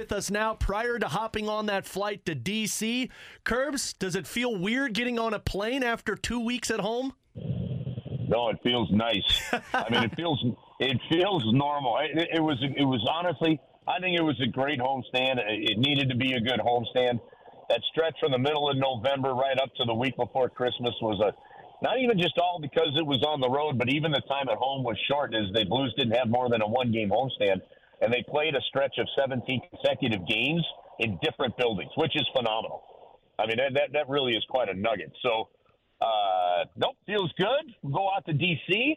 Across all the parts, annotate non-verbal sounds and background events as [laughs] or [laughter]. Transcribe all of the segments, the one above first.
With us now prior to hopping on that flight to DC. Curbs, does it feel weird getting on a plane after two weeks at home? No, it feels nice. I mean, it feels it feels normal. It, it, was it was honestly, I think it was a great homestand. It needed to be a good homestand. That stretch from the middle of November right up to the week before Christmas was a not even just all because it was on the road, but even the time at home was short as the Blues didn't have more than a one game homestand and they played a stretch of 17 consecutive games in different buildings, which is phenomenal. I mean, that that really is quite a nugget. So, uh, nope, feels good. Go out to D.C.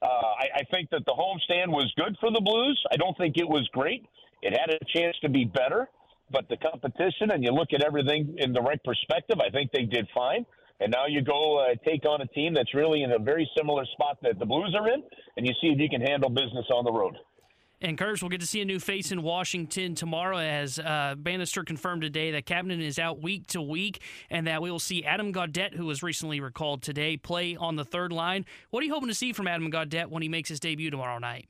Uh, I, I think that the homestand was good for the Blues. I don't think it was great. It had a chance to be better, but the competition and you look at everything in the right perspective, I think they did fine. And now you go uh, take on a team that's really in a very similar spot that the Blues are in, and you see if you can handle business on the road. And Curbs, we'll get to see a new face in Washington tomorrow as uh, Bannister confirmed today that Kapanen is out week to week and that we will see Adam Gaudette, who was recently recalled today, play on the third line. What are you hoping to see from Adam Gaudette when he makes his debut tomorrow night?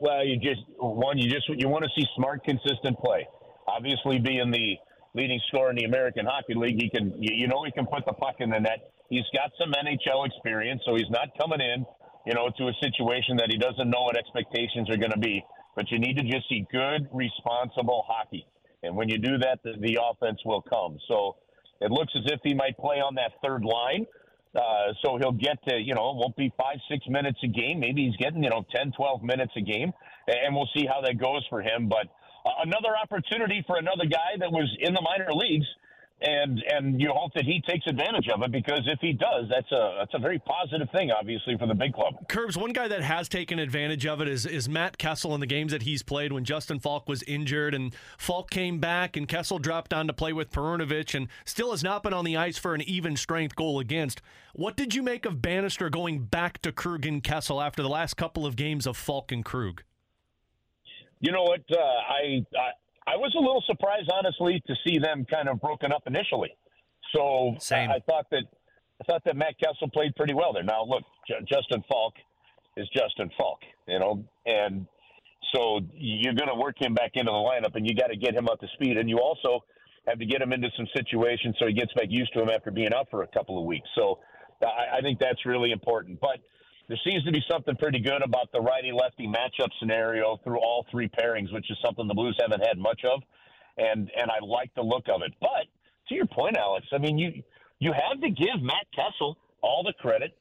Well, you just one, you just you want to see smart, consistent play. Obviously, being the leading scorer in the American Hockey League, he can you know he can put the puck in the net. He's got some NHL experience, so he's not coming in you know, to a situation that he doesn't know what expectations are going to be. But you need to just see good, responsible hockey. And when you do that, the, the offense will come. So it looks as if he might play on that third line. Uh, so he'll get to, you know, it won't be five, six minutes a game. Maybe he's getting, you know, 10, 12 minutes a game. And we'll see how that goes for him. But uh, another opportunity for another guy that was in the minor leagues and and you hope that he takes advantage of it because if he does, that's a that's a very positive thing, obviously, for the big club. Curbs, one guy that has taken advantage of it is is Matt Kessel in the games that he's played when Justin Falk was injured and Falk came back and Kessel dropped down to play with Perunovich and still has not been on the ice for an even strength goal against. What did you make of Bannister going back to Krug and Kessel after the last couple of games of Falk and Krug? You know what? Uh, I, I I was a little surprised, honestly, to see them kind of broken up initially. So Same. I, I thought that I thought that Matt Kessel played pretty well there. Now look, J- Justin Falk is Justin Falk, you know, and so you're going to work him back into the lineup, and you got to get him up to speed, and you also have to get him into some situations so he gets back used to him after being out for a couple of weeks. So I, I think that's really important, but there seems to be something pretty good about the righty lefty matchup scenario through all three pairings, which is something the Blues haven't had much of, and and I like the look of it. But to your point, Alex, I mean you you have to give Matt Kessel all the credit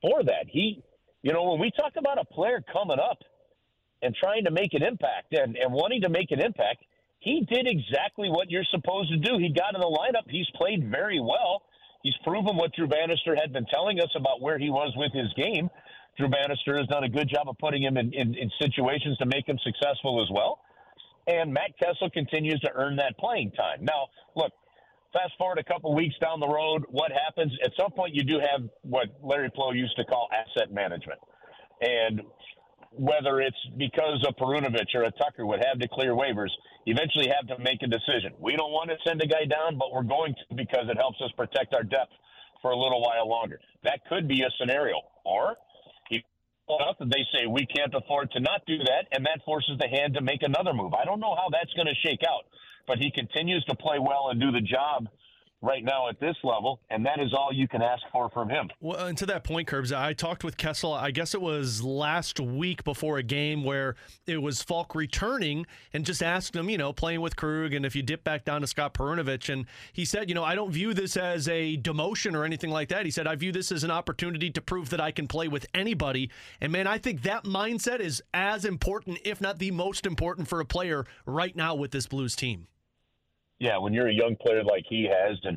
for that. He, you know, when we talk about a player coming up and trying to make an impact and, and wanting to make an impact, he did exactly what you're supposed to do. He got in the lineup. He's played very well. He's proven what Drew Bannister had been telling us about where he was with his game. Drew Bannister has done a good job of putting him in, in, in situations to make him successful as well. And Matt Kessel continues to earn that playing time. Now, look, fast forward a couple weeks down the road, what happens? At some point, you do have what Larry Pleau used to call asset management. And whether it's because a Perunovich or a Tucker would have to clear waivers, eventually have to make a decision. We don't want to send a guy down, but we're going to because it helps us protect our depth for a little while longer. That could be a scenario. Or enough that they say we can't afford to not do that, and that forces the hand to make another move. I don't know how that's going to shake out, but he continues to play well and do the job right now at this level, and that is all you can ask for from him. Well, and to that point, Curbs, I talked with Kessel. I guess it was last week before a game where it was Falk returning and just asked him, you know, playing with Krug, and if you dip back down to Scott Perunovich, and he said, you know, I don't view this as a demotion or anything like that. He said, I view this as an opportunity to prove that I can play with anybody. And man, I think that mindset is as important, if not the most important, for a player right now with this Blues team. Yeah, when you're a young player like he has, and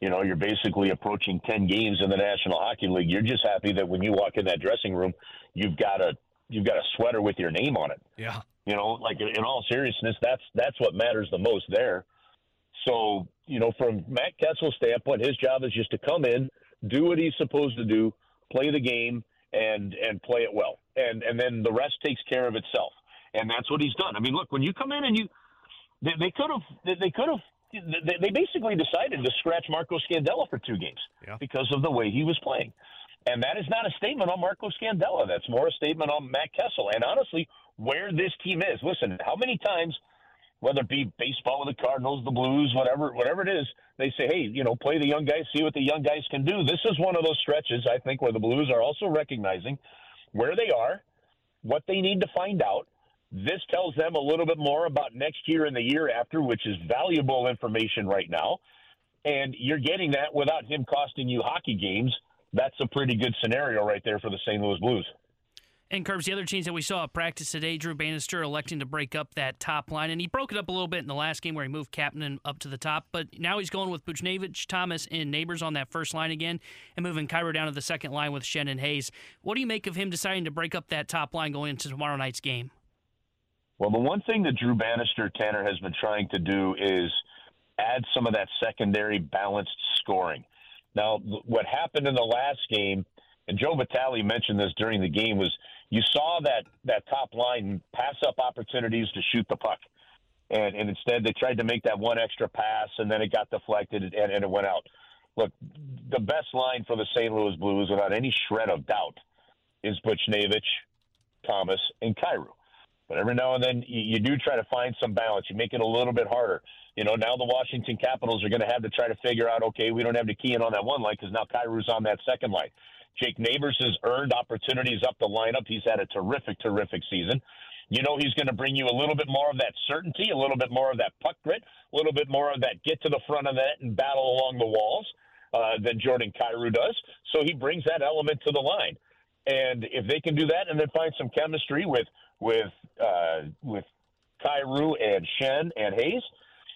you know you're basically approaching ten games in the National Hockey League, you're just happy that when you walk in that dressing room, you've got a you've got a sweater with your name on it. Yeah. You know, like in all seriousness, that's that's what matters the most there. So, you know, from Matt Kessel's standpoint, his job is just to come in, do what he's supposed to do, play the game, and and play it well, and and then the rest takes care of itself. And that's what he's done. I mean, look, when you come in and you, they could have, they could have, they basically decided to scratch Marco Scandella for two games yeah. because of the way he was playing. And that is not a statement on Marco Scandella. That's more a statement on Matt Kessel. And honestly, where this team is. Listen, how many times whether it be baseball with the Cardinals, the Blues, whatever, whatever it is, they say, hey, you know, play the young guys, see what the young guys can do. This is one of those stretches, I think, where the Blues are also recognizing where they are, what they need to find out. This tells them a little bit more about next year and the year after, which is valuable information right now. And you're getting that without him costing you hockey games. That's a pretty good scenario right there for the St. Louis Blues. And Curbs, the other teams that we saw at practice today, Drew Bannister electing to break up that top line, and he broke it up a little bit in the last game where he moved Kapanen up to the top. But now he's going with Buchnevich, Thomas, and Neighbors on that first line again, and moving Kyrou down to the second line with Schenn and Hayes. What do you make of him deciding to break up that top line going into tomorrow night's game? Well, the one thing that Drew Bannister Tanner has been trying to do is add some of that secondary balanced scoring. Now, what happened in the last game, and Joe Vitale mentioned this during the game, was you saw that that top line pass up opportunities to shoot the puck, and and instead they tried to make that one extra pass, and then it got deflected and, and it went out. Look, the best line for the St. Louis Blues, without any shred of doubt, is Buchnevich, Thomas, and Kyrou. But every now and then you, you do try to find some balance. You make it a little bit harder. You know, now the Washington Capitals are going to have to try to figure out, okay, we don't have to key in on that one line because now Kyrou's on that second line. Jake Neighbors has earned opportunities up the lineup. He's had a terrific, terrific season. You know he's going to bring you a little bit more of that certainty, a little bit more of that puck grit, a little bit more of that get to the front of the net and battle along the walls uh, than Jordan Kyrou does. So he brings that element to the line. And if they can do that and then find some chemistry with with uh, with Kyrou and Schenn and Hayes,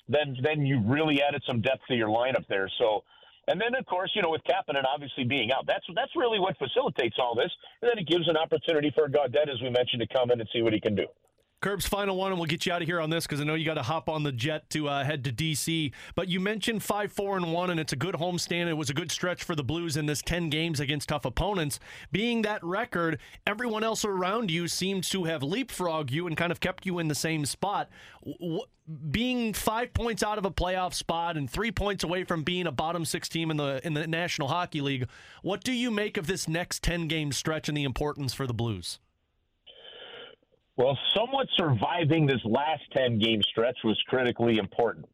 then then you really added some depth to your lineup there. So and then, of course, you know, with Kapanen obviously being out, that's that's really what facilitates all this. And then it gives an opportunity for Gaudette, as we mentioned, to come in and see what he can do. Curbs, final one, and we'll get you out of here on this because I know you got to hop on the jet to uh, head to DC. But you mentioned five, four, and one, and it's a good homestand. It was a good stretch for the Blues in this ten games against tough opponents. Being that record, everyone else around you seems to have leapfrogged you and kind of kept you in the same spot. being five points out of a playoff spot and three points away from being a bottom six team in the in the National Hockey League, what do you make of this next ten game stretch and the importance for the Blues? Well, somewhat surviving this last 10 game stretch was critically important.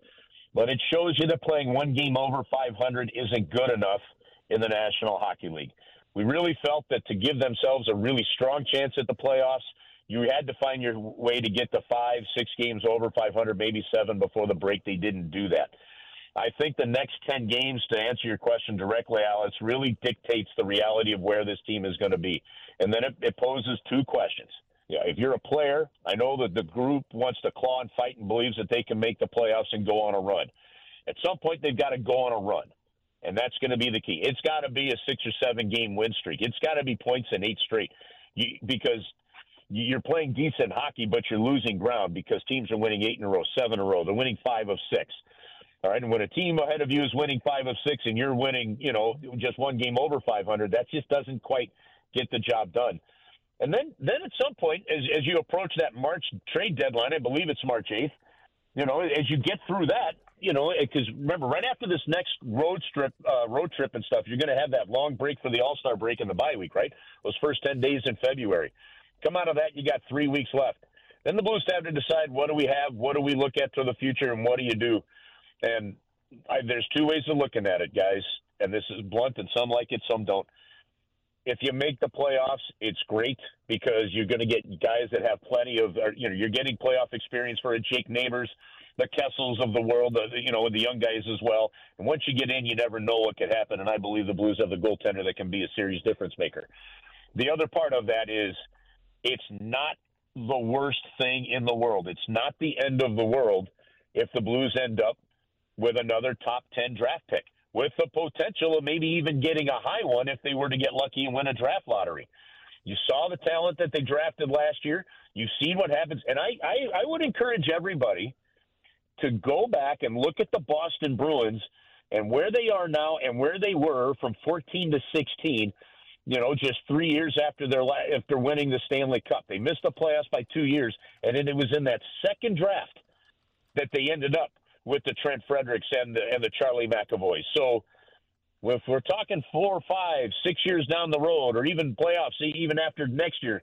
But it shows you that playing one game over 500 isn't good enough in the National Hockey League. We really felt that to give themselves a really strong chance at the playoffs, you had to find your way to get to five, six games over 500, maybe seven before the break. They didn't do that. I think the next 10 games, to answer your question directly, Alex, really dictates the reality of where this team is going to be. And then it, it poses two questions yeah, if you're a player, I know that the group wants to claw and fight and believes that they can make the playoffs and go on a run. At some point, they've got to go on a run, and that's going to be the key. It's got to be a six or seven game win streak. It's got to be points in eight straight, you, because you're playing decent hockey, but you're losing ground because teams are winning eight in a row, seven in a row. They're winning five of six. All right, and when a team ahead of you is winning five of six, and you're winning, you know, just one game over 500, that just doesn't quite get the job done. And then, then at some point, as, as you approach that March trade deadline, I believe it's March 8th, you know, as you get through that, you know, because remember, right after this next road trip, uh, road trip and stuff, you're going to have that long break for the All Star break and the bye week, right? Those first 10 days in February. Come out of that, you got three weeks left. Then the Blues have to decide what do we have, what do we look at for the future, and what do you do? And I, there's two ways of looking at it, guys. And this is blunt, and some like it, some don't if you make the playoffs, it's great because you're going to get guys that have plenty of, you know, you're getting playoff experience for a Jake Neighbors, the Kessels of the world, the, you know, the young guys as well. And once you get in, you never know what could happen. And I believe the Blues have the goaltender that can be a series difference maker. The other part of that is it's not the worst thing in the world. It's not the end of the world if the Blues end up with another top 10 draft pick, with the potential of maybe even getting a high one if they were to get lucky and win a draft lottery. You saw the talent that they drafted last year. You've seen what happens. And I, I, I would encourage everybody to go back and look at the Boston Bruins and where they are now and where they were from 14 to 16 you know, just three years after their after winning the Stanley Cup. They missed the playoffs by two years, and then it was in that second draft that they ended up with the Trent Frederics and the and the Charlie McAvoy. So if we're talking four, five, six years down the road, or even playoffs, even after next year,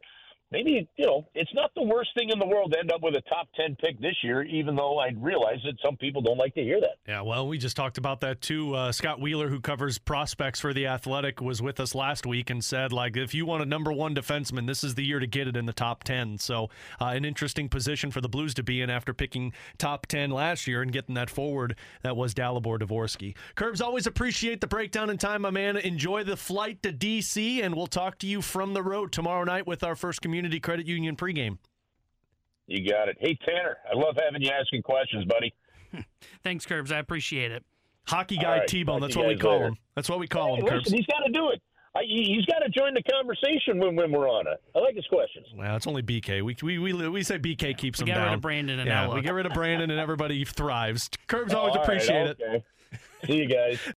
maybe you know it's not the worst thing in the world to end up with a top 10 pick this year even though i realize that some people don't like to hear that. Yeah well we just talked about that too. Uh, scott wheeler who covers prospects for the athletic was with us last week and said like if you want a number one defenseman this is the year to get it in the top 10 so uh, an interesting position for the blues to be in after picking top 10 last year and getting that forward that was dalibor dvorsky. Curbs always appreciate the breakdown in time my man. Enjoy the flight to dc and we'll talk to you from the road tomorrow night with our first community Community Credit Union pregame. You got it. Hey, Tanner, I love having you asking questions, buddy. [laughs] Thanks, Curbs. I appreciate it. Hockey guy right, T-Bone. That's what we call later. him. That's what we call hey, him, Curbs. He's got to do it. I, he's got to join the conversation when, when we're on it. I like his questions. Well, it's only BK. We we we, we say BK keeps we him down. Get rid of Brandon and yeah, Ella. we get uh, rid of Brandon and everybody [laughs] thrives. Curbs always appreciate right, okay. it. See you guys. [laughs]